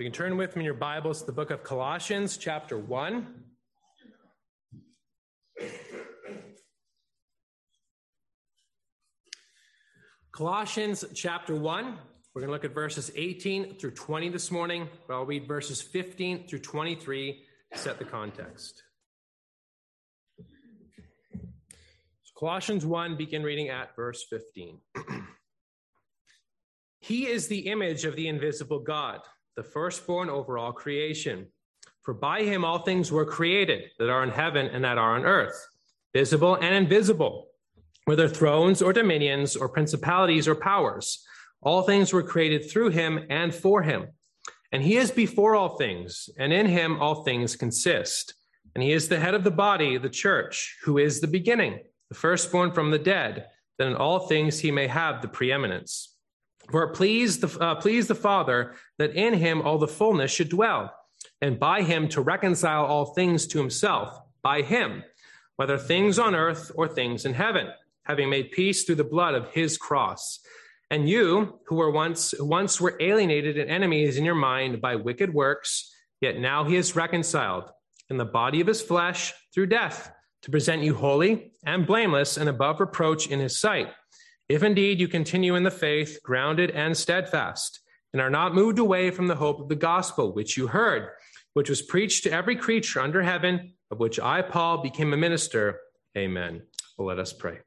You can turn with me in your Bibles to the book of Colossians, chapter 1. Colossians chapter 1. We're going to look at verses 18 through 20 this morning, but I'll read verses 15 through 23 to set the context. So Colossians 1, begin reading at verse 15. he is the image of the invisible God the firstborn over all creation. For by him all things were created that are in heaven and that are on earth, visible and invisible, whether thrones or dominions or principalities or powers. All things were created through him and for him. And he is before all things, and in him all things consist. And he is the head of the body, the church, who is the beginning, the firstborn from the dead, that in all things he may have the preeminence. For it pleased the, uh, pleased the Father that in him all the fullness should dwell, and by him to reconcile all things to himself, by him, whether things on earth or things in heaven, having made peace through the blood of his cross. And you, who were once once were alienated and enemies in your mind by wicked works, yet now he is reconciled in the body of his flesh through death, to present you holy and blameless and above reproach in his sight if indeed you continue in the faith, grounded and steadfast, and are not moved away from the hope of the gospel which you heard, which was preached to every creature under heaven, of which I, Paul, became a minister. Amen. Well, let us pray.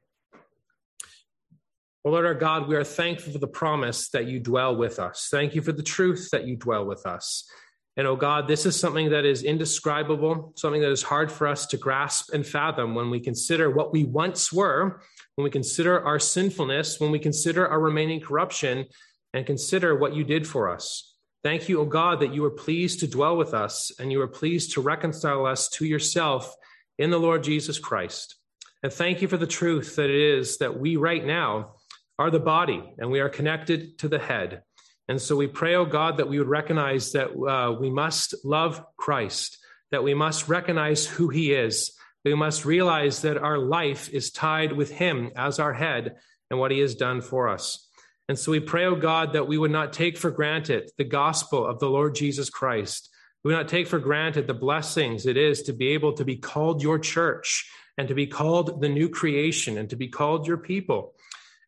Well, Lord our God, we are thankful for the promise that you dwell with us. Thank you for the truth that you dwell with us. And oh God, this is something that is indescribable, something that is hard for us to grasp and fathom when we consider what we once were, when we consider our sinfulness, when we consider our remaining corruption, and consider what you did for us. Thank you, O God, that you are pleased to dwell with us and you are pleased to reconcile us to yourself in the Lord Jesus Christ. And thank you for the truth that it is that we right now are the body and we are connected to the head. And so we pray, oh God, that we would recognize that uh, we must love Christ, that we must recognize who he is, we must realize that our life is tied with him as our head and what he has done for us. And so we pray, oh God, that we would not take for granted the gospel of the Lord Jesus Christ. We would not take for granted the blessings it is to be able to be called your church and to be called the new creation and to be called your people.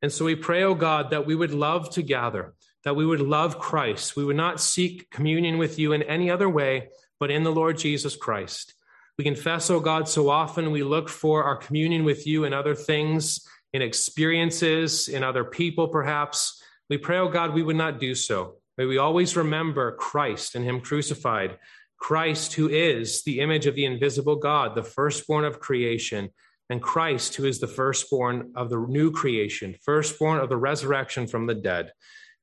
And so we pray, oh God, that we would love to gather, that we would love Christ. We would not seek communion with you in any other way, but in the Lord Jesus Christ. We confess, oh God, so often we look for our communion with you in other things, in experiences, in other people, perhaps. We pray, oh God, we would not do so. May we always remember Christ and Him crucified, Christ who is the image of the invisible God, the firstborn of creation, and Christ who is the firstborn of the new creation, firstborn of the resurrection from the dead.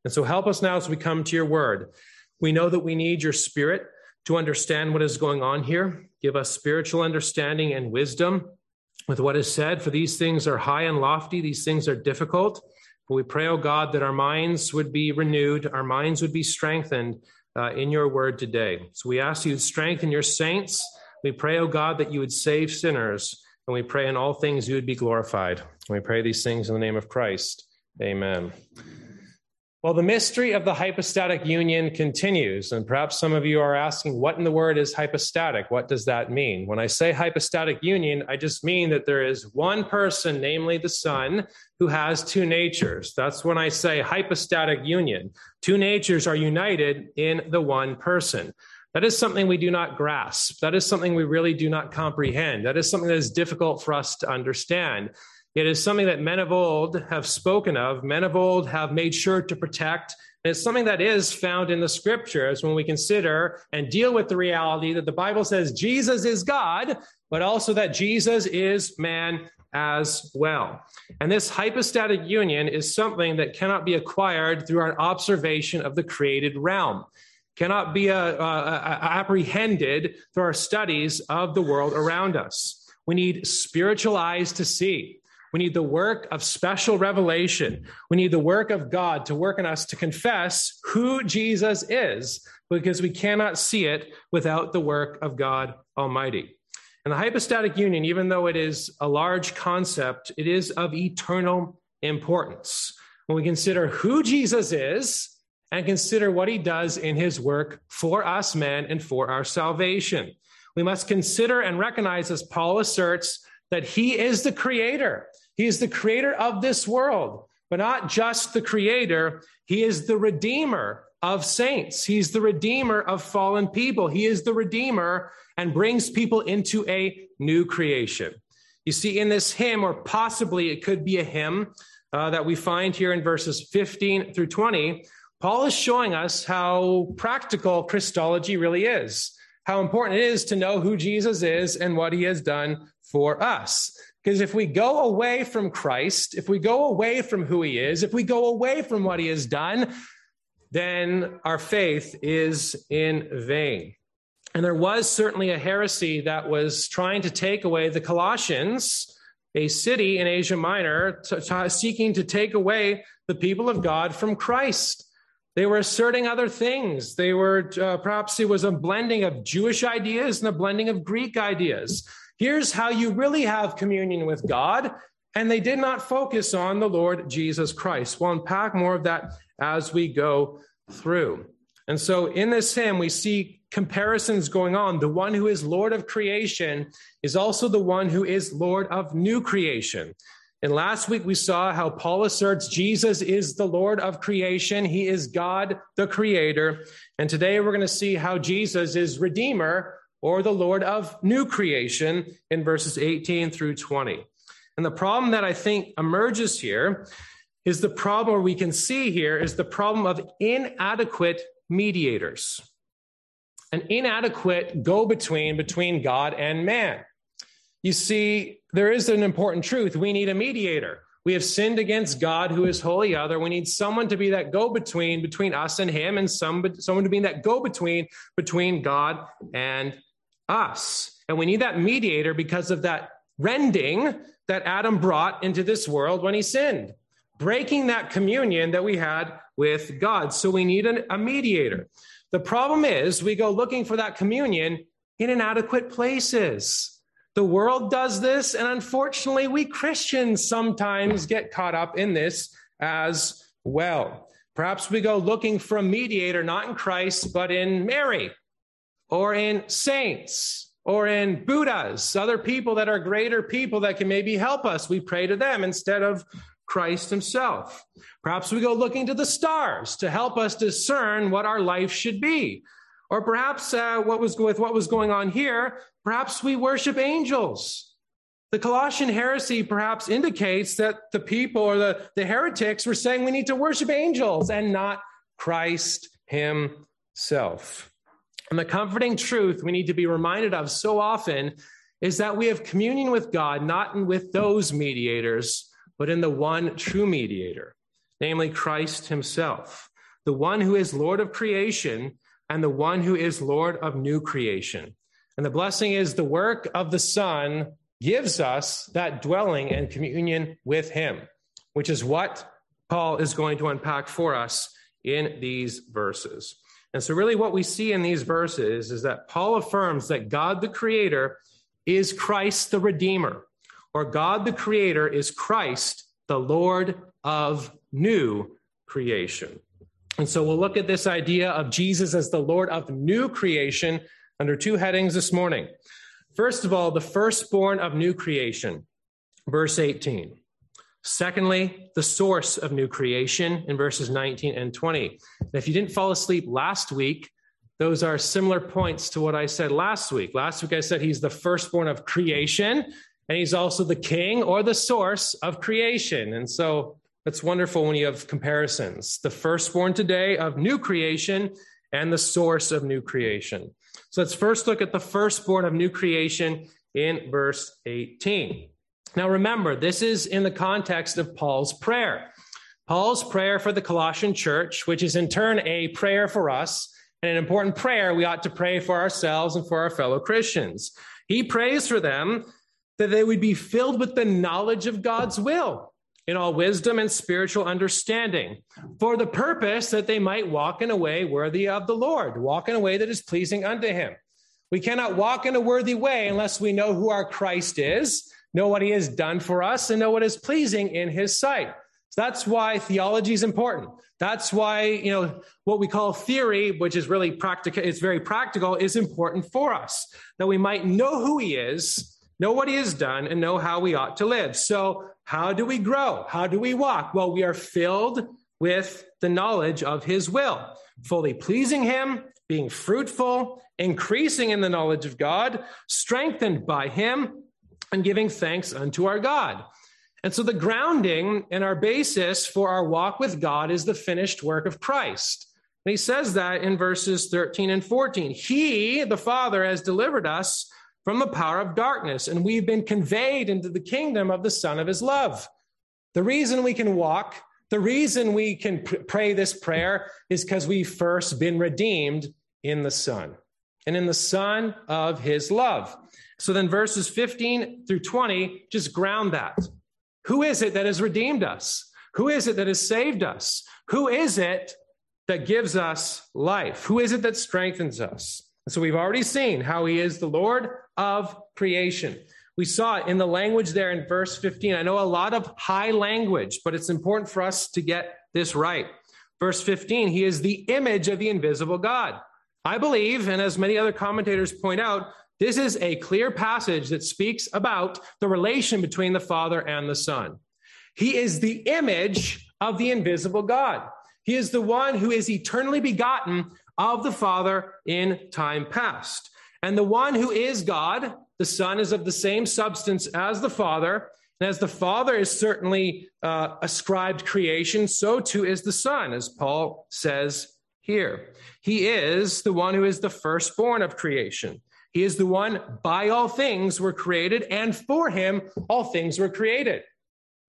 And so help us now as we come to your word. We know that we need your spirit to understand what is going on here. Give us spiritual understanding and wisdom with what is said, for these things are high and lofty, these things are difficult. But we pray, O oh God, that our minds would be renewed, our minds would be strengthened uh, in your word today. So we ask you to strengthen your saints. We pray, O oh God, that you would save sinners. And we pray in all things you would be glorified. And we pray these things in the name of Christ. Amen. Well, the mystery of the hypostatic union continues. And perhaps some of you are asking, what in the word is hypostatic? What does that mean? When I say hypostatic union, I just mean that there is one person, namely the Son, who has two natures. That's when I say hypostatic union. Two natures are united in the one person. That is something we do not grasp. That is something we really do not comprehend. That is something that is difficult for us to understand. It is something that men of old have spoken of, men of old have made sure to protect. And it's something that is found in the scriptures when we consider and deal with the reality that the Bible says Jesus is God, but also that Jesus is man as well. And this hypostatic union is something that cannot be acquired through our observation of the created realm, cannot be uh, uh, apprehended through our studies of the world around us. We need spiritual eyes to see. We need the work of special revelation. We need the work of God to work in us to confess who Jesus is, because we cannot see it without the work of God Almighty. And the hypostatic union, even though it is a large concept, it is of eternal importance. When we consider who Jesus is and consider what he does in his work for us men and for our salvation. We must consider and recognize, as Paul asserts, that he is the creator. He is the creator of this world, but not just the creator, he is the redeemer of saints. He's the redeemer of fallen people. He is the redeemer and brings people into a new creation. You see, in this hymn, or possibly it could be a hymn uh, that we find here in verses 15 through 20, Paul is showing us how practical Christology really is, how important it is to know who Jesus is and what he has done for us. Because if we go away from Christ, if we go away from who he is, if we go away from what he has done, then our faith is in vain. And there was certainly a heresy that was trying to take away the Colossians, a city in Asia Minor, to, to, seeking to take away the people of God from Christ. They were asserting other things. They were uh, perhaps it was a blending of Jewish ideas and a blending of Greek ideas. Here's how you really have communion with God. And they did not focus on the Lord Jesus Christ. We'll unpack more of that as we go through. And so in this hymn, we see comparisons going on. The one who is Lord of creation is also the one who is Lord of new creation. And last week we saw how Paul asserts Jesus is the Lord of creation. He is God, the creator. And today we're going to see how Jesus is Redeemer or the Lord of new creation in verses 18 through 20. And the problem that I think emerges here is the problem, or we can see here, is the problem of inadequate mediators, an inadequate go between between God and man. You see, there is an important truth. We need a mediator. We have sinned against God, who is holy other. We need someone to be that go between between us and Him, and some, someone to be that go between between God and us. And we need that mediator because of that rending that Adam brought into this world when he sinned breaking that communion that we had with God. So we need an, a mediator. The problem is we go looking for that communion in inadequate places. The world does this, and unfortunately, we Christians sometimes get caught up in this as well. Perhaps we go looking for a mediator, not in Christ, but in Mary or in saints or in Buddhas, other people that are greater people that can maybe help us. We pray to them instead of Christ himself. Perhaps we go looking to the stars to help us discern what our life should be. Or perhaps uh, what was with what was going on here, perhaps we worship angels. The Colossian heresy perhaps indicates that the people or the, the heretics were saying we need to worship angels and not Christ himself. And the comforting truth we need to be reminded of so often is that we have communion with God, not with those mediators, but in the one true mediator, namely Christ himself, the one who is Lord of creation and the one who is Lord of new creation. And the blessing is the work of the Son gives us that dwelling and communion with him, which is what Paul is going to unpack for us in these verses. And so, really, what we see in these verses is that Paul affirms that God the Creator is Christ the Redeemer or God the Creator is Christ, the Lord of new creation. And so we'll look at this idea of Jesus as the Lord of new creation under two headings this morning. First of all, the firstborn of new creation, verse 18. Secondly, the source of new creation in verses 19 and 20. And if you didn't fall asleep last week, those are similar points to what I said last week. Last week I said he's the firstborn of creation, and he's also the king or the source of creation. And so it's wonderful when you have comparisons the firstborn today of new creation and the source of new creation. So let's first look at the firstborn of new creation in verse 18. Now remember, this is in the context of Paul's prayer. Paul's prayer for the Colossian church, which is in turn a prayer for us, and an important prayer we ought to pray for ourselves and for our fellow Christians. He prays for them that they would be filled with the knowledge of God's will in all wisdom and spiritual understanding, for the purpose that they might walk in a way worthy of the Lord, walk in a way that is pleasing unto him. We cannot walk in a worthy way unless we know who our Christ is, know what he has done for us, and know what is pleasing in his sight. So that's why theology is important. That's why, you know, what we call theory, which is really practical, it's very practical, is important for us. That we might know who he is, know what he has done, and know how we ought to live. So, how do we grow? How do we walk? Well, we are filled with the knowledge of his will, fully pleasing him, being fruitful, increasing in the knowledge of God, strengthened by him, and giving thanks unto our God. And so the grounding and our basis for our walk with God is the finished work of Christ. And he says that in verses 13 and 14. He, the Father, has delivered us from the power of darkness, and we've been conveyed into the kingdom of the Son of his love. The reason we can walk, the reason we can pray this prayer is because we've first been redeemed in the Son and in the Son of his love. So then verses 15 through 20 just ground that. Who is it that has redeemed us? Who is it that has saved us? Who is it that gives us life? Who is it that strengthens us? so we've already seen how he is the Lord of creation. We saw it in the language there in verse 15. I know a lot of high language, but it's important for us to get this right. Verse 15, he is the image of the invisible God. I believe, and as many other commentators point out, this is a clear passage that speaks about the relation between the Father and the Son. He is the image of the invisible God. He is the one who is eternally begotten of the Father in time past. And the one who is God, the Son, is of the same substance as the Father. And as the Father is certainly uh, ascribed creation, so too is the Son, as Paul says here. He is the one who is the firstborn of creation. He is the one by all things were created, and for him all things were created.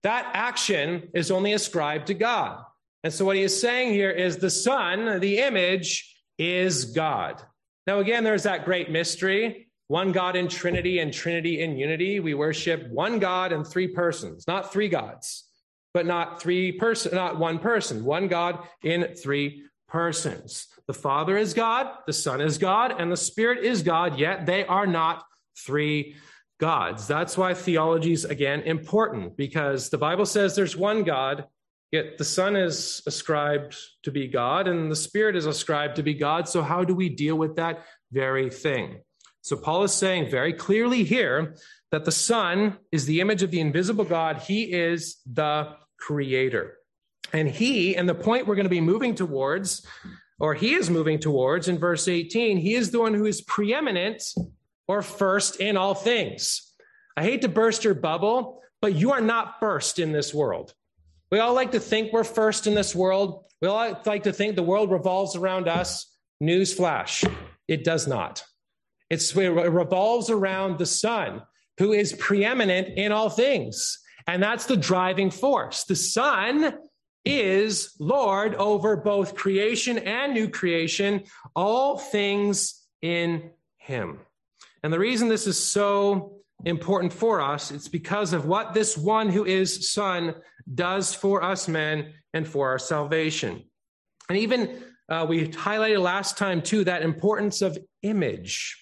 That action is only ascribed to God. And so what he is saying here is the Son, the image, is God. Now, again, there's that great mystery one God in Trinity and Trinity in unity. We worship one God and three persons, not three gods, but not three person, not one person, one God in three persons. The Father is God, the Son is God, and the Spirit is God, yet they are not three gods. That's why theology is, again, important because the Bible says there's one God, yet the Son is ascribed to be God and the Spirit is ascribed to be God. So, how do we deal with that very thing? So, Paul is saying very clearly here that the Son is the image of the invisible God, He is the creator. And He, and the point we're going to be moving towards or he is moving towards in verse 18, he is the one who is preeminent or first in all things. I hate to burst your bubble, but you are not first in this world. We all like to think we're first in this world. We all like to think the world revolves around us. Newsflash, it does not. It's, it revolves around the sun, who is preeminent in all things. And that's the driving force. The Son is Lord over both creation and new creation, all things in him. And the reason this is so important for us, it's because of what this one who is Son does for us men and for our salvation. And even uh, we highlighted last time too that importance of image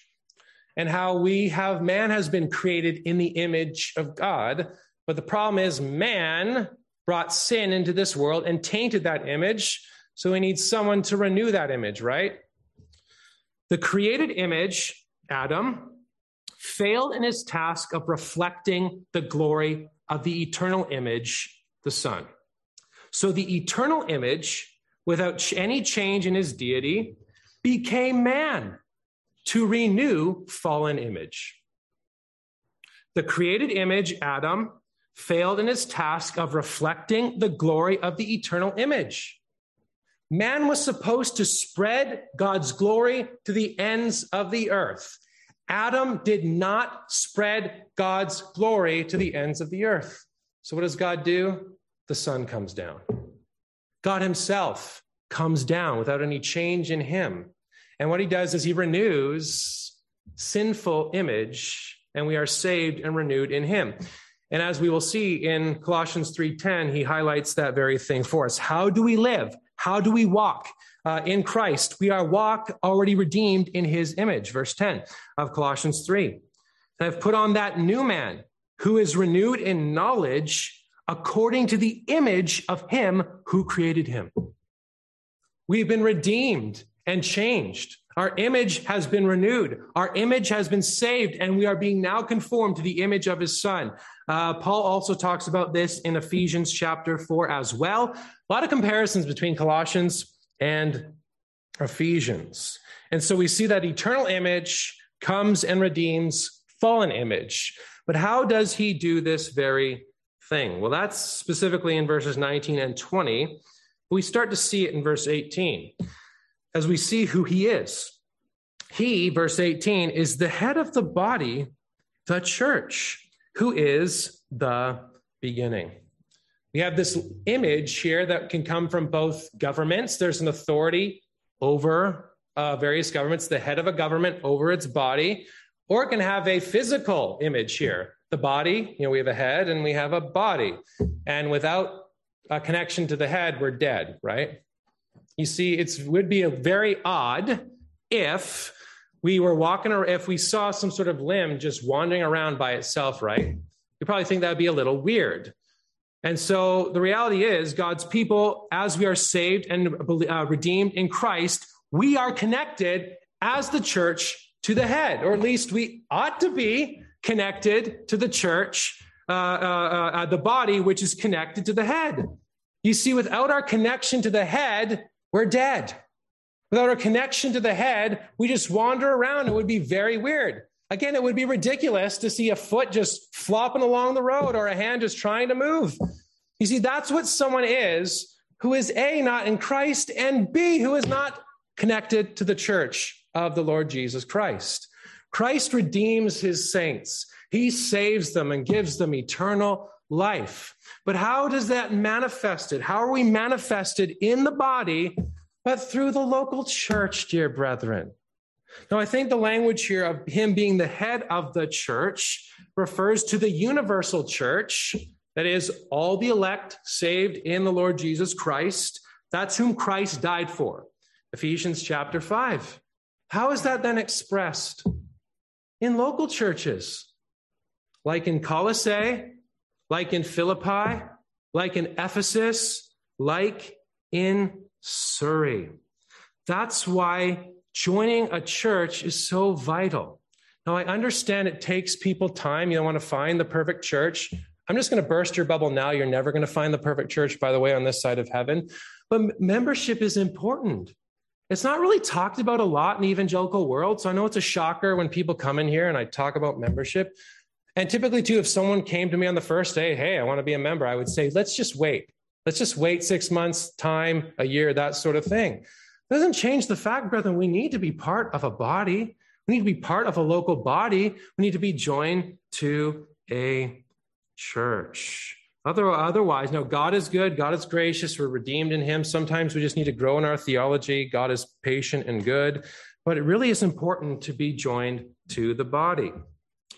and how we have man has been created in the image of God. But the problem is, man brought sin into this world and tainted that image. So we need someone to renew that image, right? The created image, Adam, failed in his task of reflecting the glory of the eternal image, the Son. So the eternal image, without any change in his deity, became man to renew fallen image. The created image, Adam, failed in his task of reflecting the glory of the eternal image. Man was supposed to spread God's glory to the ends of the earth. Adam did not spread God's glory to the ends of the earth. So, what does God do? The Son comes down. God Himself comes down without any change in Him. And what He does is He renews sinful image, and we are saved and renewed in Him. And as we will see in Colossians 3:10, he highlights that very thing for us. How do we live? How do we walk uh, in Christ? We are walk already redeemed in his image, verse 10 of Colossians 3. And I've put on that new man who is renewed in knowledge according to the image of him who created him. We've been redeemed and changed. Our image has been renewed. Our image has been saved, and we are being now conformed to the image of his son. Uh, Paul also talks about this in Ephesians chapter 4 as well. A lot of comparisons between Colossians and Ephesians. And so we see that eternal image comes and redeems fallen image. But how does he do this very thing? Well, that's specifically in verses 19 and 20. We start to see it in verse 18 as we see who he is. He, verse 18, is the head of the body, the church, who is the beginning. We have this image here that can come from both governments. There's an authority over uh, various governments, the head of a government over its body, or it can have a physical image here. The body, you know, we have a head and we have a body. And without a connection to the head, we're dead, right? You see, it would be a very odd if we were walking or if we saw some sort of limb just wandering around by itself, right? You probably think that would be a little weird. And so the reality is, God's people, as we are saved and uh, redeemed in Christ, we are connected as the church to the head, or at least we ought to be connected to the church, uh, uh, uh, the body, which is connected to the head. You see, without our connection to the head, we're dead. Without our connection to the head, we just wander around. It would be very weird. Again, it would be ridiculous to see a foot just flopping along the road or a hand just trying to move. You see, that's what someone is who is A, not in Christ, and B, who is not connected to the church of the Lord Jesus Christ. Christ redeems his saints, he saves them and gives them eternal life. But how does that manifest it? How are we manifested in the body, but through the local church, dear brethren? Now, I think the language here of him being the head of the church refers to the universal church, that is, all the elect saved in the Lord Jesus Christ. That's whom Christ died for. Ephesians chapter 5. How is that then expressed? In local churches, like in Colossae, like in Philippi, like in Ephesus, like in Surrey. That's why joining a church is so vital. Now, I understand it takes people time. You don't want to find the perfect church. I'm just going to burst your bubble now. You're never going to find the perfect church, by the way, on this side of heaven. But membership is important. It's not really talked about a lot in the evangelical world. So I know it's a shocker when people come in here and I talk about membership. And typically, too, if someone came to me on the first day, hey, I want to be a member, I would say, let's just wait. Let's just wait six months, time, a year, that sort of thing. It doesn't change the fact, brethren, we need to be part of a body. We need to be part of a local body. We need to be joined to a church. Otherwise, no, God is good. God is gracious. We're redeemed in Him. Sometimes we just need to grow in our theology. God is patient and good. But it really is important to be joined to the body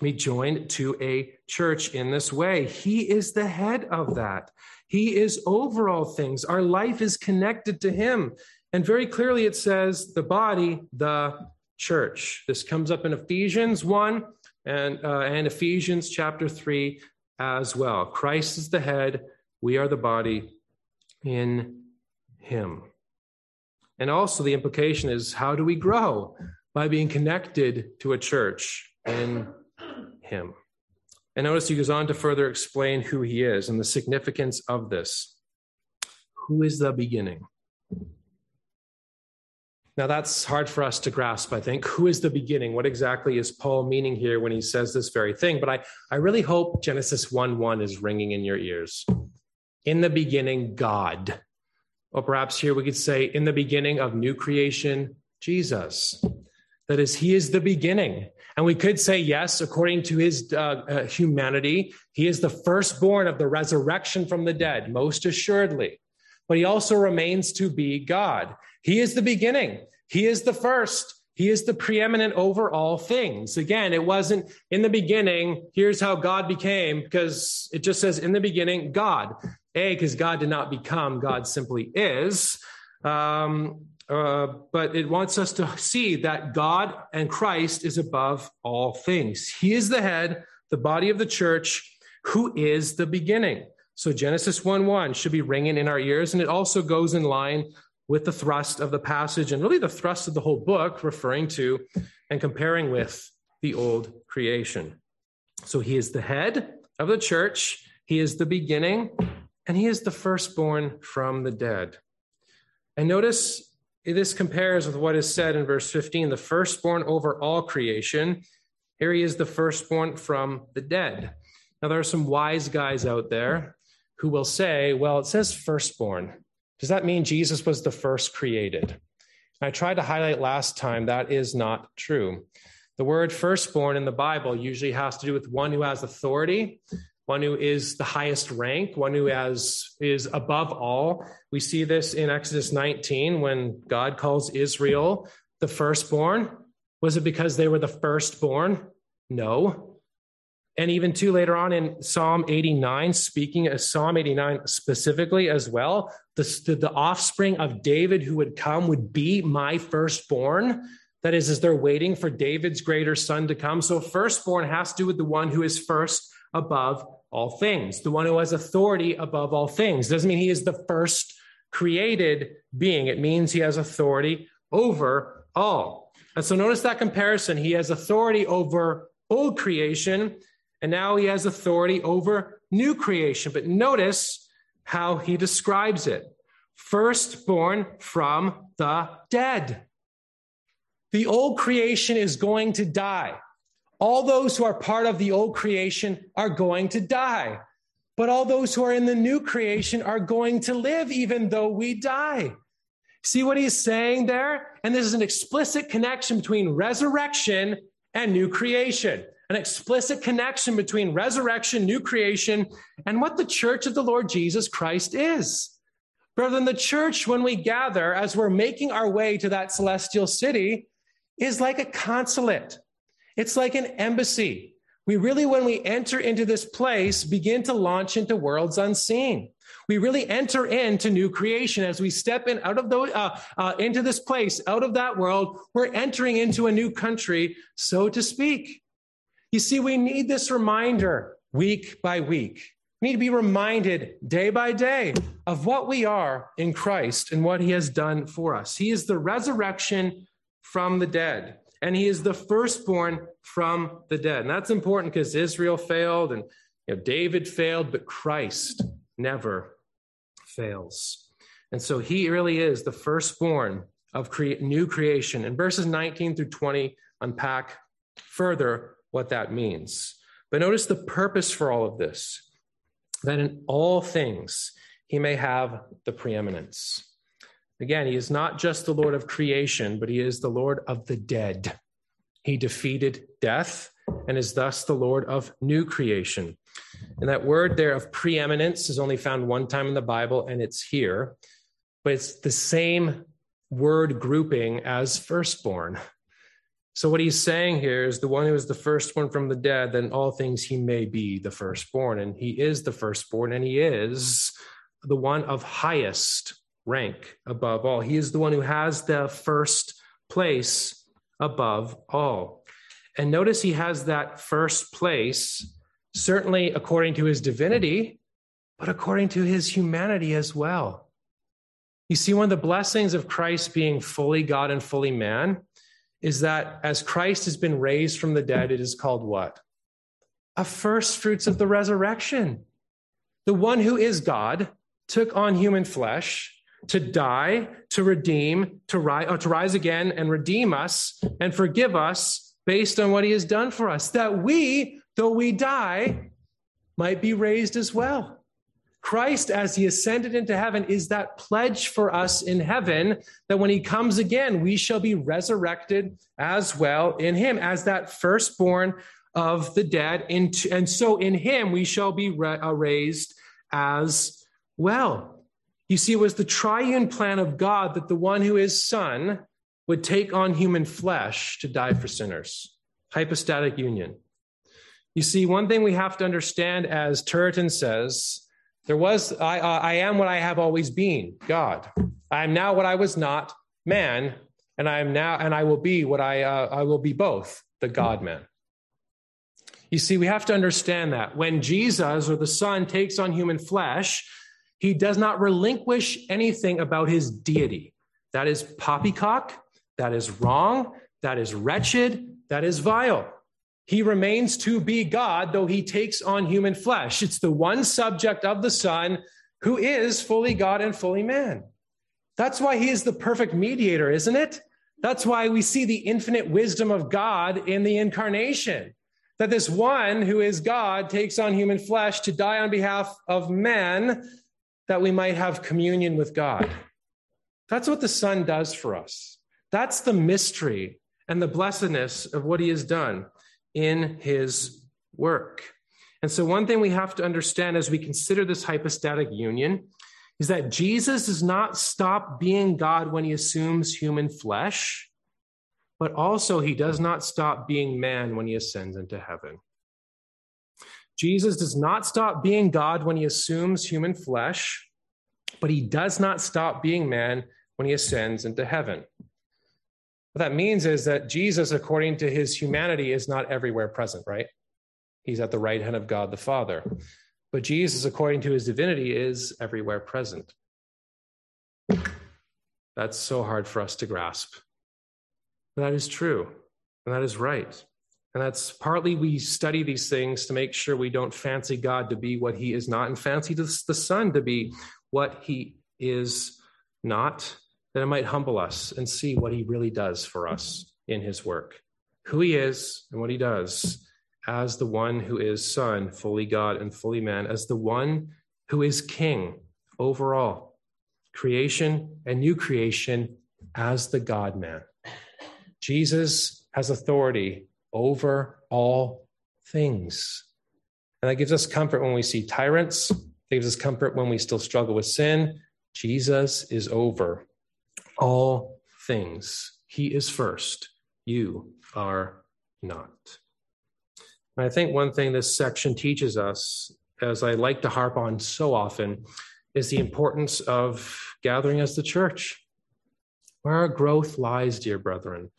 be joined to a church in this way. He is the head of that. He is over all things. Our life is connected to him. And very clearly it says the body, the church. This comes up in Ephesians 1 and, uh, and Ephesians chapter 3 as well. Christ is the head. We are the body in him. And also the implication is how do we grow? By being connected to a church in him. And notice he goes on to further explain who he is and the significance of this. Who is the beginning? Now, that's hard for us to grasp, I think. Who is the beginning? What exactly is Paul meaning here when he says this very thing? But I, I really hope Genesis 1 1 is ringing in your ears. In the beginning, God. Or perhaps here we could say, in the beginning of new creation, Jesus. That is, he is the beginning. And we could say, yes, according to his uh, uh, humanity, he is the firstborn of the resurrection from the dead, most assuredly. But he also remains to be God. He is the beginning, he is the first. He is the preeminent over all things. Again, it wasn't in the beginning, here's how God became, because it just says in the beginning, God. A, because God did not become, God simply is. Um, uh, but it wants us to see that God and Christ is above all things. He is the head, the body of the church, who is the beginning. So Genesis 1 1 should be ringing in our ears, and it also goes in line with the thrust of the passage and really the thrust of the whole book, referring to and comparing with the old creation. So he is the head of the church, he is the beginning, and he is the firstborn from the dead. And notice this compares with what is said in verse 15 the firstborn over all creation. Here he is the firstborn from the dead. Now, there are some wise guys out there who will say, well, it says firstborn. Does that mean Jesus was the first created? I tried to highlight last time that is not true. The word firstborn in the Bible usually has to do with one who has authority, one who is the highest rank, one who has, is above all. We see this in Exodus 19 when God calls Israel the firstborn. Was it because they were the firstborn? No. And even two later on in Psalm 89, speaking of Psalm 89 specifically as well, the, the offspring of David who would come would be my firstborn. That is, as they're waiting for David's greater son to come. So, firstborn has to do with the one who is first above all things, the one who has authority above all things. Doesn't mean he is the first created being, it means he has authority over all. And so, notice that comparison. He has authority over old creation and now he has authority over new creation. But notice how he describes it firstborn from the dead. The old creation is going to die. All those who are part of the old creation are going to die. But all those who are in the new creation are going to live even though we die. See what he's saying there? And this is an explicit connection between resurrection and new creation an explicit connection between resurrection, new creation, and what the church of the Lord Jesus Christ is. Brethren, the church, when we gather as we're making our way to that celestial city, is like a consulate. It's like an embassy. We really, when we enter into this place, begin to launch into worlds unseen. We really enter into new creation as we step in out of the uh, uh, into this place, out of that world. We're entering into a new country, so to speak. You see, we need this reminder week by week. We need to be reminded day by day of what we are in Christ and what he has done for us. He is the resurrection from the dead, and he is the firstborn from the dead. And that's important because Israel failed and you know, David failed, but Christ never fails. And so he really is the firstborn of cre- new creation. And verses 19 through 20 unpack further what that means. But notice the purpose for all of this that in all things he may have the preeminence. Again, he is not just the Lord of creation, but he is the Lord of the dead. He defeated death and is thus the Lord of new creation. And that word there of preeminence is only found one time in the Bible, and it's here, but it's the same word grouping as firstborn. So, what he's saying here is the one who is the firstborn from the dead, then all things he may be the firstborn. And he is the firstborn, and he is the one of highest rank above all. He is the one who has the first place above all. And notice he has that first place, certainly according to his divinity, but according to his humanity as well. You see, one of the blessings of Christ being fully God and fully man is that as Christ has been raised from the dead, it is called what? A first fruits of the resurrection. The one who is God took on human flesh to die, to redeem, to rise, uh, to rise again and redeem us and forgive us based on what he has done for us, that we, though we die, might be raised as well. Christ, as he ascended into heaven, is that pledge for us in heaven that when he comes again, we shall be resurrected as well in him, as that firstborn of the dead. And so in him, we shall be uh, raised as well. You see, it was the triune plan of God that the one who is Son would take on human flesh to die for sinners. Hypostatic union. You see, one thing we have to understand, as Turretin says, there was, I, I am what I have always been, God. I am now what I was not, man, and I am now, and I will be what I, uh, I will be both, the God man. You see, we have to understand that when Jesus or the Son takes on human flesh, he does not relinquish anything about his deity. That is poppycock, that is wrong, that is wretched, that is vile. He remains to be God, though he takes on human flesh. It's the one subject of the Son who is fully God and fully man. That's why he is the perfect mediator, isn't it? That's why we see the infinite wisdom of God in the incarnation. That this one who is God takes on human flesh to die on behalf of men that we might have communion with God. That's what the Son does for us. That's the mystery and the blessedness of what he has done in his work. And so, one thing we have to understand as we consider this hypostatic union is that Jesus does not stop being God when he assumes human flesh, but also he does not stop being man when he ascends into heaven. Jesus does not stop being God when he assumes human flesh, but he does not stop being man when he ascends into heaven. What that means is that Jesus, according to his humanity, is not everywhere present, right? He's at the right hand of God the Father. But Jesus, according to his divinity, is everywhere present. That's so hard for us to grasp. That is true, and that is right. And that's partly we study these things to make sure we don't fancy God to be what he is not and fancy the Son to be what he is not, that it might humble us and see what he really does for us in his work, who he is and what he does as the one who is Son, fully God and fully man, as the one who is King over all, creation and new creation as the God man. Jesus has authority over all things. And that gives us comfort when we see tyrants, it gives us comfort when we still struggle with sin. Jesus is over all things. He is first. You are not. And I think one thing this section teaches us, as I like to harp on so often, is the importance of gathering as the church. Where our growth lies, dear brethren,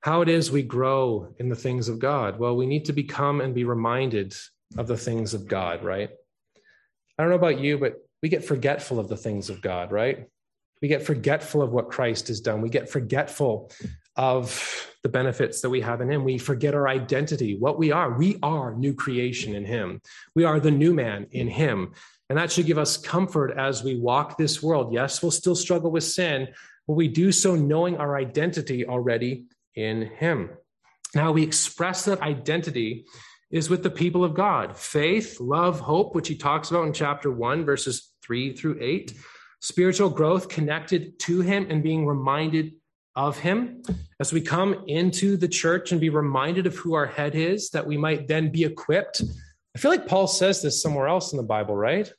how it is we grow in the things of God. Well, we need to become and be reminded of the things of God, right? I don't know about you, but we get forgetful of the things of God, right? We get forgetful of what Christ has done. We get forgetful of the benefits that we have in him. We forget our identity, what we are. We are new creation in him. We are the new man in him. And that should give us comfort as we walk this world. Yes, we'll still struggle with sin, but we do so knowing our identity already in him. Now we express that identity is with the people of God faith, love, hope, which he talks about in chapter 1, verses 3 through 8, spiritual growth connected to him and being reminded of him as we come into the church and be reminded of who our head is, that we might then be equipped. I feel like Paul says this somewhere else in the Bible, right?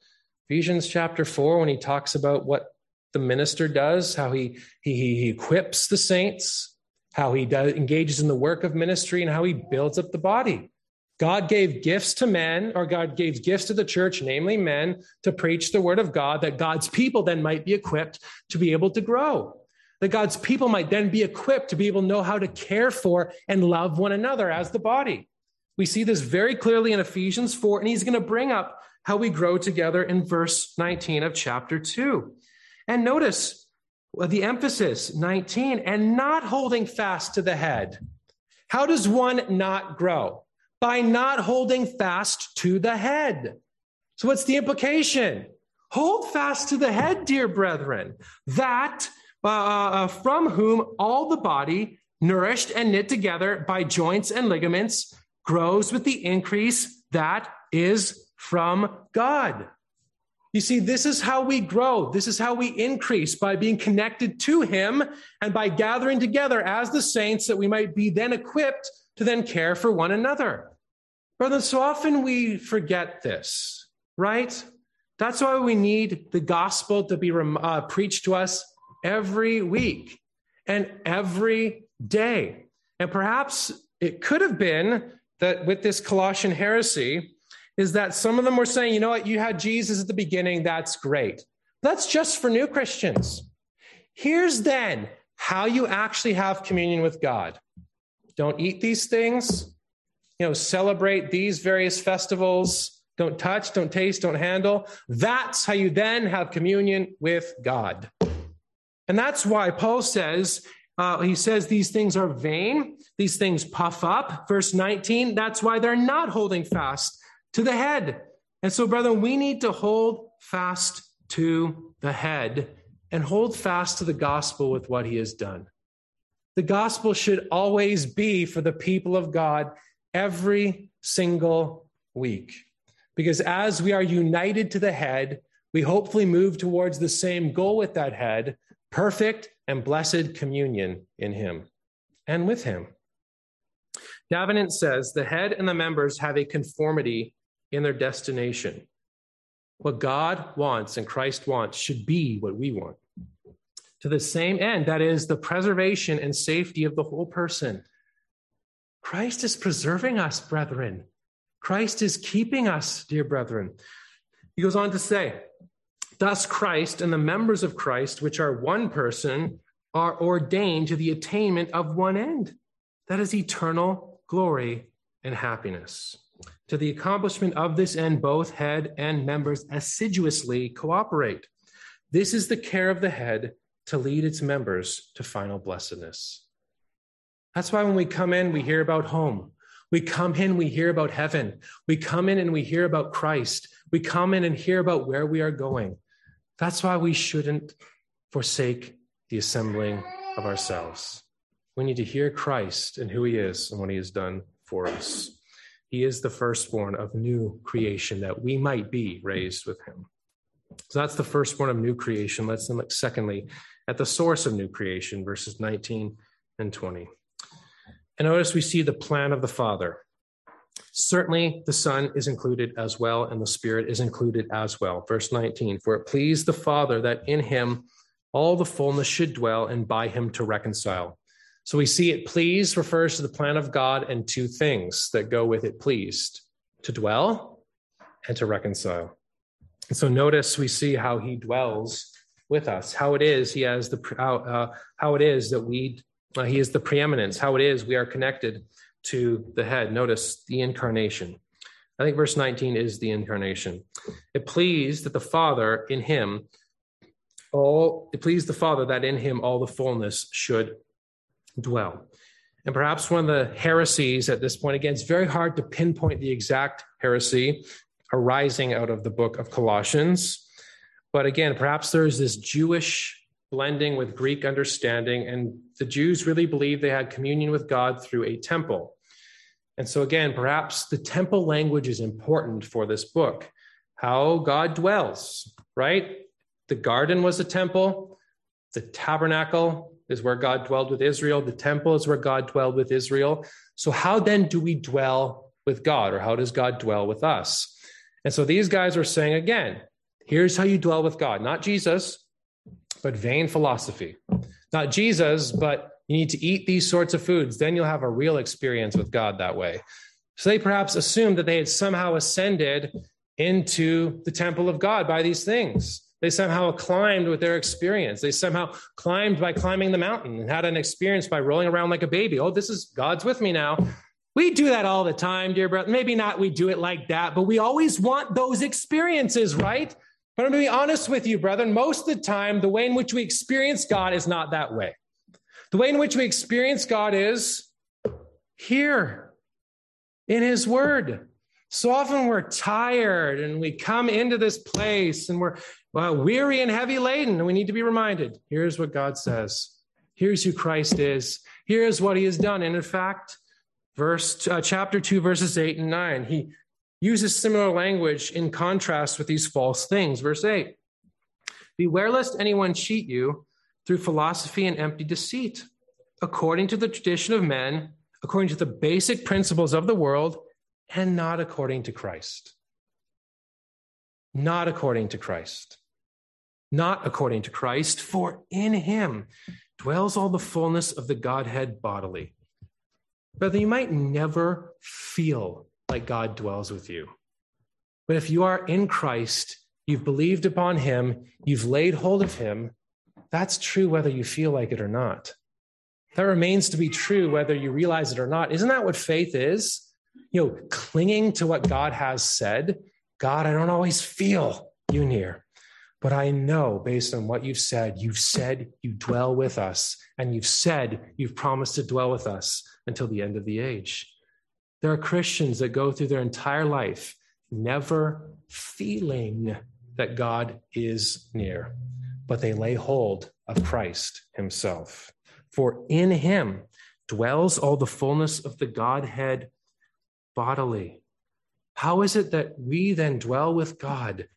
Ephesians chapter 4, when he talks about what the minister does, how he, he, he equips the saints, how he does, engages in the work of ministry, and how he builds up the body. God gave gifts to men, or God gave gifts to the church, namely men, to preach the word of God, that God's people then might be equipped to be able to grow that God's people might then be equipped to be able to know how to care for and love one another as the body. We see this very clearly in Ephesians 4, and he's going to bring up how we grow together in verse 19 of chapter 2. And notice the emphasis 19 and not holding fast to the head. How does one not grow? By not holding fast to the head. So, what's the implication? Hold fast to the head, dear brethren, that uh, uh, uh, from whom all the body, nourished and knit together by joints and ligaments, grows with the increase that is from God. You see, this is how we grow. This is how we increase by being connected to Him and by gathering together as the saints that we might be then equipped to then care for one another. Brother, so often we forget this, right? That's why we need the gospel to be uh, preached to us every week and every day. And perhaps it could have been that with this Colossian heresy, is that some of them were saying, you know what, you had Jesus at the beginning, that's great. That's just for new Christians. Here's then how you actually have communion with God. Don't eat these things. you know, celebrate these various festivals. Don't touch, don't taste, don't handle. That's how you then have communion with God. And that's why Paul says, uh, he says these things are vain, these things puff up. Verse 19, that's why they're not holding fast to the head. And so, brethren, we need to hold fast to the head and hold fast to the gospel with what he has done. The gospel should always be for the people of God every single week. Because as we are united to the head, we hopefully move towards the same goal with that head perfect and blessed communion in him and with him. Davenant says the head and the members have a conformity in their destination. What God wants and Christ wants should be what we want. To the same end, that is, the preservation and safety of the whole person. Christ is preserving us, brethren. Christ is keeping us, dear brethren. He goes on to say, Thus, Christ and the members of Christ, which are one person, are ordained to the attainment of one end that is eternal glory and happiness. To the accomplishment of this end, both head and members assiduously cooperate. This is the care of the head to lead its members to final blessedness. That's why when we come in, we hear about home. We come in, we hear about heaven. We come in and we hear about Christ. We come in and hear about where we are going. That's why we shouldn't forsake the assembling of ourselves. We need to hear Christ and who he is and what he has done for us. He is the firstborn of new creation that we might be raised with him. So that's the firstborn of new creation. Let's then look secondly at the source of new creation, verses 19 and 20. And notice we see the plan of the Father. Certainly, the Son is included as well, and the Spirit is included as well. Verse 19 For it pleased the Father that in him all the fullness should dwell, and by him to reconcile. So we see it pleased refers to the plan of God and two things that go with it pleased to dwell and to reconcile. And so notice we see how he dwells with us, how it is he has the how, uh, how it is that we uh, he is the preeminence, how it is we are connected to the head. Notice the incarnation. I think verse 19 is the incarnation. It pleased that the Father in him all it pleased the Father that in him all the fullness should dwell. And perhaps one of the heresies at this point, again, it's very hard to pinpoint the exact heresy arising out of the book of Colossians. But again, perhaps there's this Jewish blending with Greek understanding, and the Jews really believed they had communion with God through a temple. And so, again, perhaps the temple language is important for this book. How God dwells, right? The garden was a temple, the tabernacle is where God dwelled with Israel. The temple is where God dwelled with Israel. So, how then do we dwell with God, or how does God dwell with us? And so these guys are saying again, here's how you dwell with God, not Jesus, but vain philosophy. Not Jesus, but you need to eat these sorts of foods. Then you'll have a real experience with God that way. So they perhaps assumed that they had somehow ascended into the temple of God by these things. They somehow climbed with their experience. They somehow climbed by climbing the mountain and had an experience by rolling around like a baby. Oh, this is God's with me now. We do that all the time, dear brother. Maybe not we do it like that, but we always want those experiences, right? But I'm going to be honest with you, brethren. Most of the time, the way in which we experience God is not that way. The way in which we experience God is here in His Word. So often we're tired and we come into this place and we're well, weary and heavy laden, and we need to be reminded here's what God says. Here's who Christ is. Here's what he has done. And in fact, verse uh, chapter 2 verses 8 and 9, he uses similar language in contrast with these false things. Verse 8. Beware lest anyone cheat you through philosophy and empty deceit, according to the tradition of men, according to the basic principles of the world, and not according to Christ. Not according to Christ not according to Christ, for in him dwells all the fullness of the Godhead bodily. But you might never feel like God dwells with you. But if you are in Christ, you've believed upon him, you've laid hold of him, that's true whether you feel like it or not. That remains to be true whether you realize it or not. Isn't that what faith is? you know, clinging to what God has said. God, I don't always feel you near, but I know based on what you've said, you've said you dwell with us, and you've said you've promised to dwell with us until the end of the age. There are Christians that go through their entire life never feeling that God is near, but they lay hold of Christ himself. For in him dwells all the fullness of the Godhead bodily. How is it that we then dwell with God?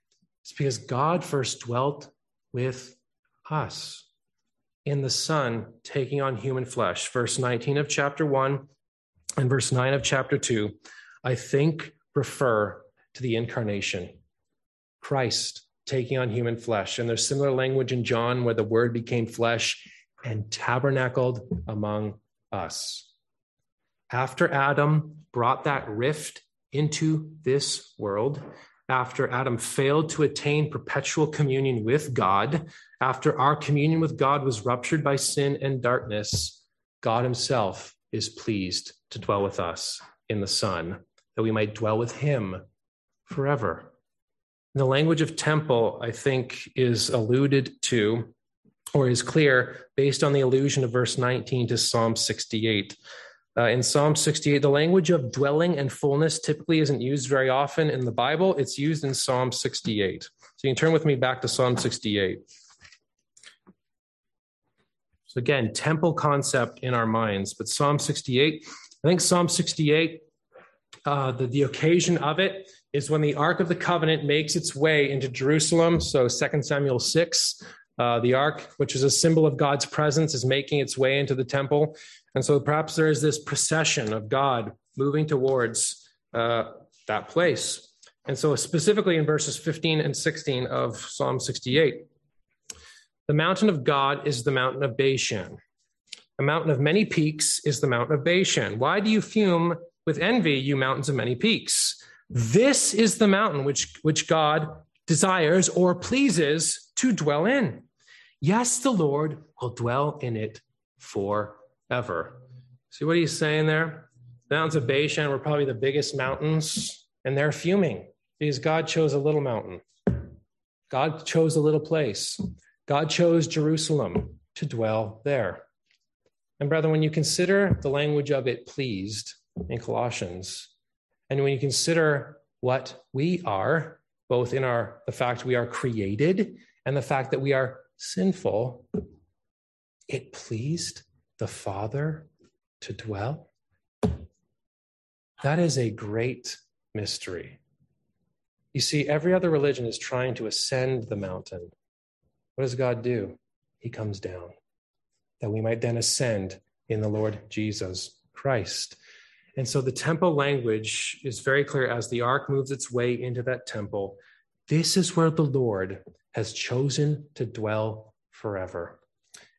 It's because God first dwelt with us in the Son taking on human flesh. Verse 19 of chapter 1 and verse 9 of chapter 2, I think, refer to the incarnation. Christ taking on human flesh. And there's similar language in John where the word became flesh and tabernacled among us. After Adam brought that rift into this world, after Adam failed to attain perpetual communion with God, after our communion with God was ruptured by sin and darkness, God Himself is pleased to dwell with us in the Son, that we might dwell with Him forever. The language of temple, I think, is alluded to or is clear based on the allusion of verse 19 to Psalm 68. Uh, in Psalm 68, the language of dwelling and fullness typically isn't used very often in the Bible. It's used in Psalm 68. So you can turn with me back to Psalm 68. So again, temple concept in our minds, but Psalm 68, I think Psalm 68, uh, the, the occasion of it is when the Ark of the Covenant makes its way into Jerusalem. So 2 Samuel 6, uh, the ark, which is a symbol of God's presence, is making its way into the temple. And so perhaps there is this procession of God moving towards uh, that place. And so, specifically in verses 15 and 16 of Psalm 68, the mountain of God is the mountain of Bashan. A mountain of many peaks is the mountain of Bashan. Why do you fume with envy, you mountains of many peaks? This is the mountain which, which God desires or pleases to dwell in. Yes, the Lord will dwell in it forever. See what he's saying there? The mountains of Bashan were probably the biggest mountains, and they're fuming because God chose a little mountain. God chose a little place. God chose Jerusalem to dwell there. And, brother, when you consider the language of it pleased in Colossians, and when you consider what we are, both in our the fact we are created and the fact that we are sinful, it pleased the Father to dwell. That is a great mystery. You see, every other religion is trying to ascend the mountain. What does God do? He comes down that we might then ascend in the Lord Jesus Christ. And so the temple language is very clear as the ark moves its way into that temple. This is where the Lord has chosen to dwell forever.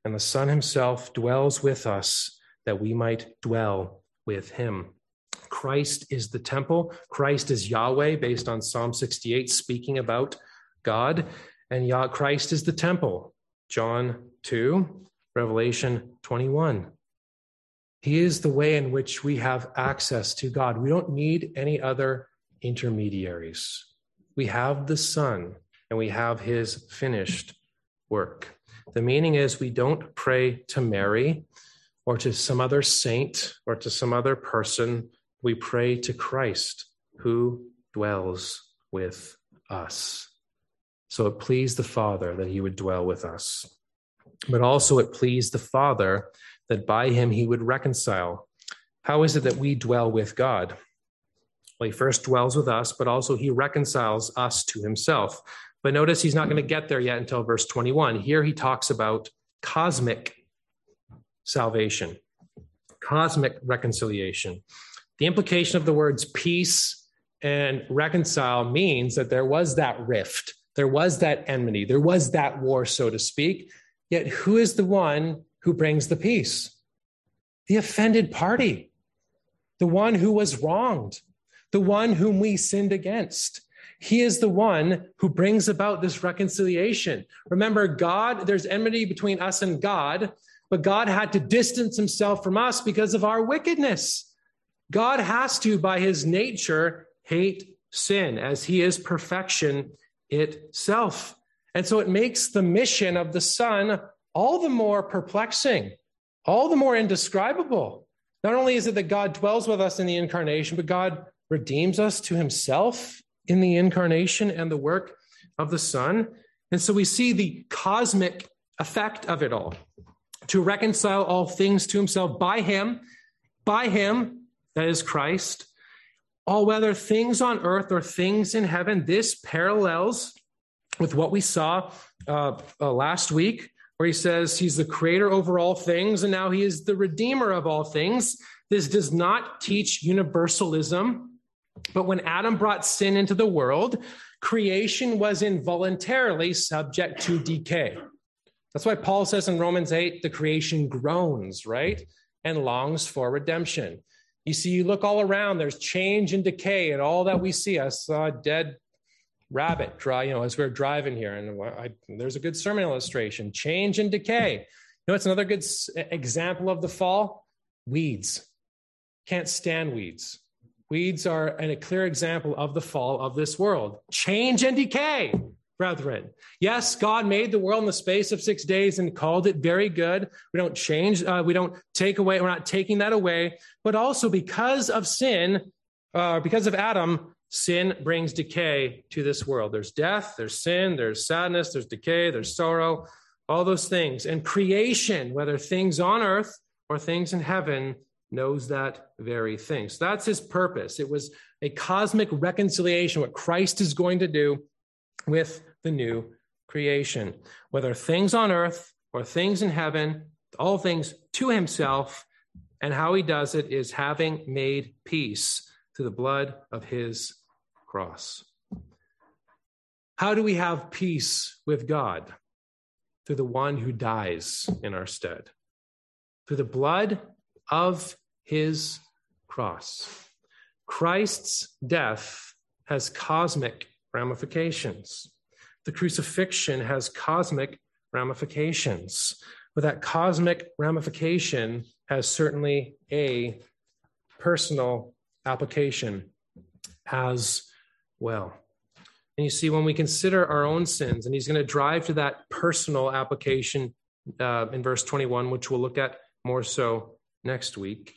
And the Son himself dwells with us that we might dwell with him. Christ is the temple. Christ is Yahweh, based on Psalm 68, speaking about God. And Yah- Christ is the temple. John 2, Revelation 21. He is the way in which we have access to God. We don't need any other intermediaries. We have the Son and we have his finished work. The meaning is we don't pray to Mary or to some other saint or to some other person. We pray to Christ who dwells with us. So it pleased the Father that he would dwell with us. But also it pleased the Father that by him he would reconcile. How is it that we dwell with God? Well, he first dwells with us, but also he reconciles us to himself. But notice he's not going to get there yet until verse 21. Here he talks about cosmic salvation, cosmic reconciliation. The implication of the words peace and reconcile means that there was that rift, there was that enmity, there was that war, so to speak. Yet who is the one who brings the peace? The offended party, the one who was wronged, the one whom we sinned against. He is the one who brings about this reconciliation. Remember, God, there's enmity between us and God, but God had to distance himself from us because of our wickedness. God has to, by his nature, hate sin as he is perfection itself. And so it makes the mission of the Son all the more perplexing, all the more indescribable. Not only is it that God dwells with us in the incarnation, but God redeems us to himself in the incarnation and the work of the Son. And so we see the cosmic effect of it all to reconcile all things to himself by him, by him, that is Christ, all whether things on earth or things in heaven. This parallels with what we saw uh, uh, last week, where he says he's the creator over all things, and now he is the redeemer of all things. This does not teach universalism, but when Adam brought sin into the world, creation was involuntarily subject to decay. That's why Paul says in Romans 8, the creation groans, right? And longs for redemption. You see, you look all around, there's change and decay, and all that we see. I saw dead rabbit dry, you know, as we are driving here, and I, there's a good sermon illustration change and decay. You know, it's another good example of the fall weeds. Can't stand weeds. Weeds are an, a clear example of the fall of this world. Change and decay brethren. Yes, God made the world in the space of six days and called it very good. We don't change, uh, we don't take away, we're not taking that away. But also because of sin, uh, because of Adam, sin brings decay to this world. There's death, there's sin, there's sadness, there's decay, there's sorrow, all those things. And creation, whether things on earth or things in heaven, knows that very thing. So that's his purpose. It was a cosmic reconciliation, what Christ is going to do with the new creation, whether things on earth or things in heaven, all things to himself. And how he does it is having made peace through the blood of his cross. How do we have peace with God? Through the one who dies in our stead, through the blood of his cross. Christ's death has cosmic ramifications. The crucifixion has cosmic ramifications, but that cosmic ramification has certainly a personal application as well. And you see, when we consider our own sins, and he's going to drive to that personal application uh, in verse 21, which we'll look at more so next week.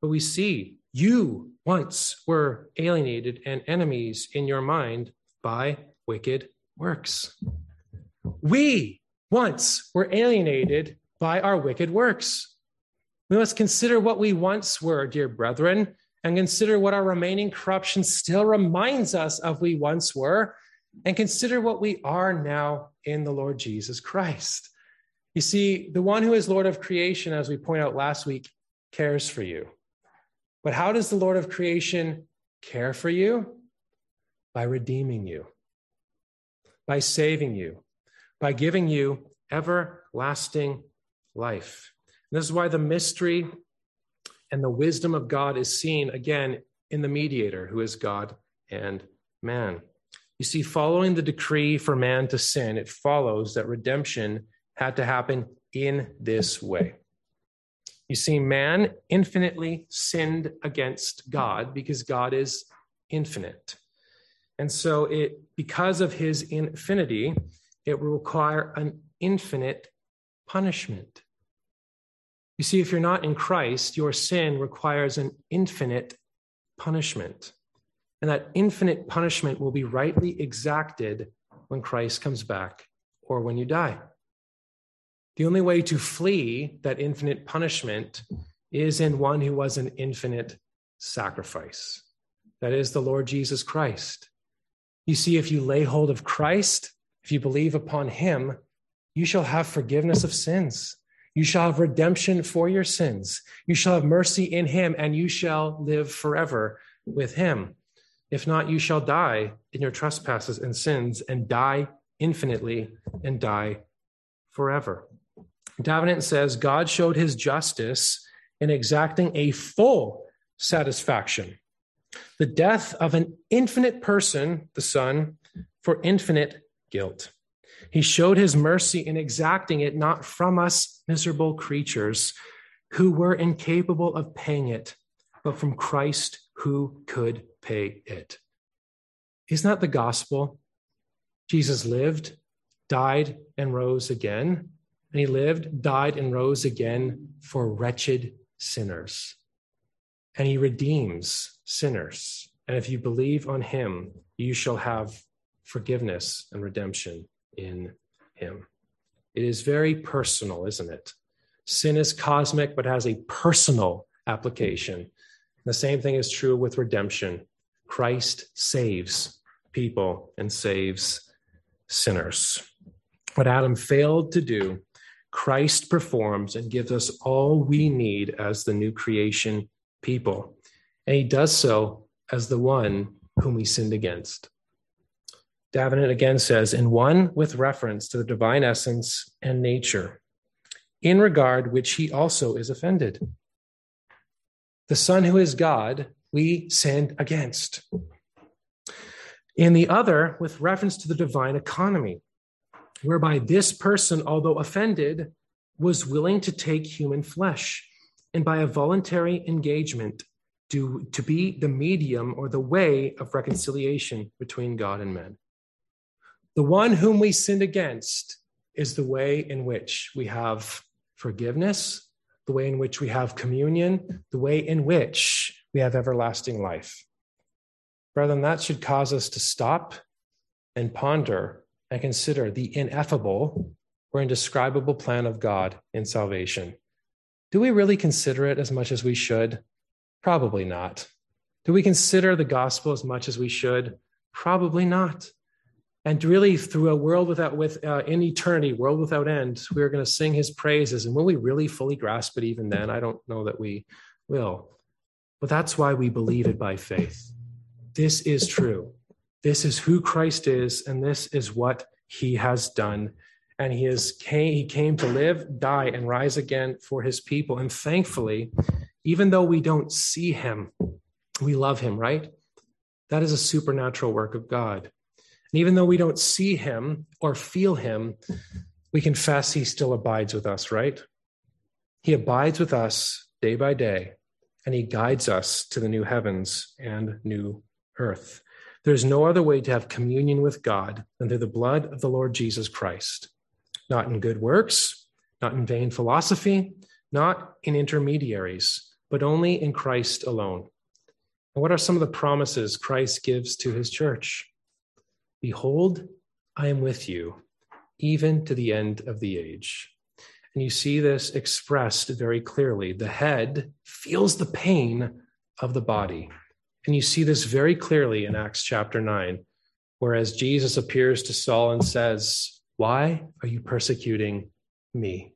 But we see you once were alienated and enemies in your mind by wicked works. We once were alienated by our wicked works. We must consider what we once were, dear brethren, and consider what our remaining corruption still reminds us of we once were, and consider what we are now in the Lord Jesus Christ. You see, the one who is Lord of creation, as we point out last week, cares for you. But how does the Lord of creation care for you? by redeeming you, by saving you, by giving you everlasting life. And this is why the mystery and the wisdom of God is seen again in the mediator, who is God and man. You see, following the decree for man to sin, it follows that redemption had to happen in this way. You see, man infinitely sinned against God because God is infinite. And so it because of his infinity, it will require an infinite punishment. You see, if you're not in Christ, your sin requires an infinite punishment. And that infinite punishment will be rightly exacted when Christ comes back or when you die. The only way to flee that infinite punishment is in one who was an infinite sacrifice. That is the Lord Jesus Christ. You see, if you lay hold of Christ, if you believe upon him, you shall have forgiveness of sins. You shall have redemption for your sins. You shall have mercy in him, and you shall live forever with him. If not, you shall die in your trespasses and sins and die infinitely and die forever. Davenant says God showed his justice in exacting a full satisfaction the death of an infinite person, the Son, for infinite guilt. He showed his mercy in exacting it not from us miserable creatures who were incapable of paying it, but from Christ who could pay it. Isn't that the gospel? Jesus lived, died, and rose again. And he lived, died, and rose again for wretched sinners. And he redeems sinners. And if you believe on him, you shall have forgiveness and redemption in him. It is very personal, isn't it? Sin is cosmic, but has a personal application. The same thing is true with redemption. Christ saves people and saves sinners. What Adam failed to do, Christ performs and gives us all we need as the new creation people. And he does so as the one whom we sinned against. Davenant again says, in one with reference to the divine essence and nature, in regard which he also is offended. The Son who is God, we sinned against. In the other, with reference to the divine economy, whereby this person, although offended, was willing to take human flesh and by a voluntary engagement to, to be the medium or the way of reconciliation between God and men. The one whom we sinned against is the way in which we have forgiveness, the way in which we have communion, the way in which we have everlasting life. Brethren, that should cause us to stop and ponder and consider the ineffable or indescribable plan of God in salvation. Do we really consider it as much as we should? Probably not. Do we consider the gospel as much as we should? Probably not. And really, through a world without, with uh, in eternity, world without end, we are going to sing His praises. And will we really fully grasp it even then? I don't know that we will. But that's why we believe it by faith. This is true. This is who Christ is, and this is what He has done. And He is came, He came to live, die, and rise again for His people. And thankfully, even though we don't see Him, we love Him. Right? That is a supernatural work of God. And even though we don't see him or feel him, we confess he still abides with us, right? He abides with us day by day, and he guides us to the new heavens and new earth. There's no other way to have communion with God than through the blood of the Lord Jesus Christ, not in good works, not in vain philosophy, not in intermediaries, but only in Christ alone. And what are some of the promises Christ gives to his church? Behold, I am with you, even to the end of the age. And you see this expressed very clearly. The head feels the pain of the body. And you see this very clearly in Acts chapter 9, whereas Jesus appears to Saul and says, Why are you persecuting me?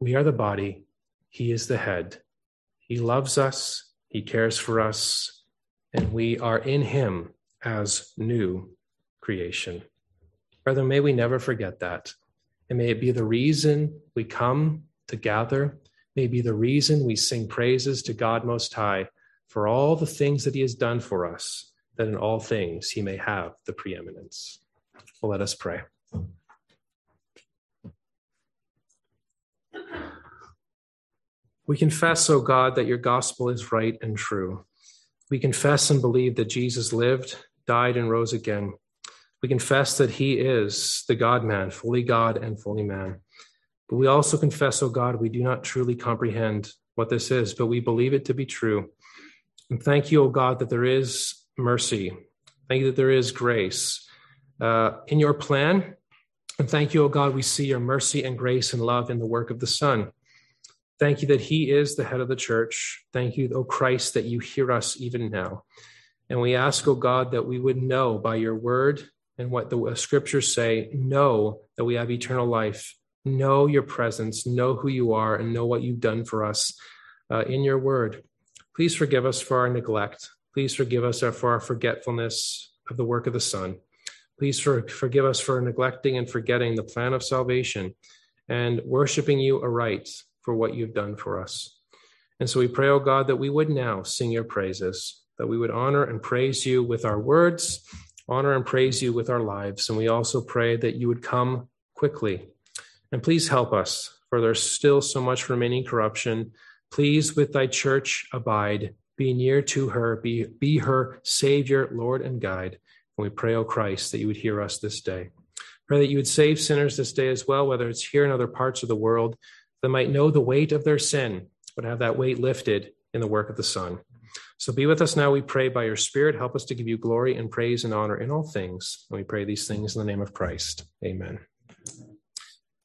We are the body, he is the head. He loves us, he cares for us, and we are in him as new creation. Brother, may we never forget that. And may it be the reason we come to gather, may be the reason we sing praises to God Most High for all the things that He has done for us, that in all things He may have the preeminence. Well, let us pray. We confess, O God, that your gospel is right and true. We confess and believe that Jesus lived, died, and rose again. We confess that he is the God man, fully God and fully man. But we also confess, O oh God, we do not truly comprehend what this is, but we believe it to be true. And thank you, O oh God, that there is mercy. Thank you that there is grace uh, in your plan. And thank you, O oh God, we see your mercy and grace and love in the work of the Son. Thank you that he is the head of the church. Thank you, O Christ, that you hear us even now. And we ask, O God, that we would know by your word and what the uh, scriptures say, know that we have eternal life, know your presence, know who you are, and know what you've done for us uh, in your word. Please forgive us for our neglect. Please forgive us for our forgetfulness of the work of the Son. Please for, forgive us for neglecting and forgetting the plan of salvation and worshiping you aright for what you've done for us. And so we pray, O oh God, that we would now sing your praises, that we would honor and praise you with our words, honor and praise you with our lives. And we also pray that you would come quickly. And please help us, for there's still so much remaining corruption, Please with thy church abide, be near to her, be, be her Savior, Lord, and guide. And we pray, O Christ, that you would hear us this day. Pray that you would save sinners this day as well, whether it's here in other parts of the world, that might know the weight of their sin, but have that weight lifted in the work of the Son. So be with us now, we pray, by your Spirit. Help us to give you glory and praise and honor in all things. And we pray these things in the name of Christ. Amen.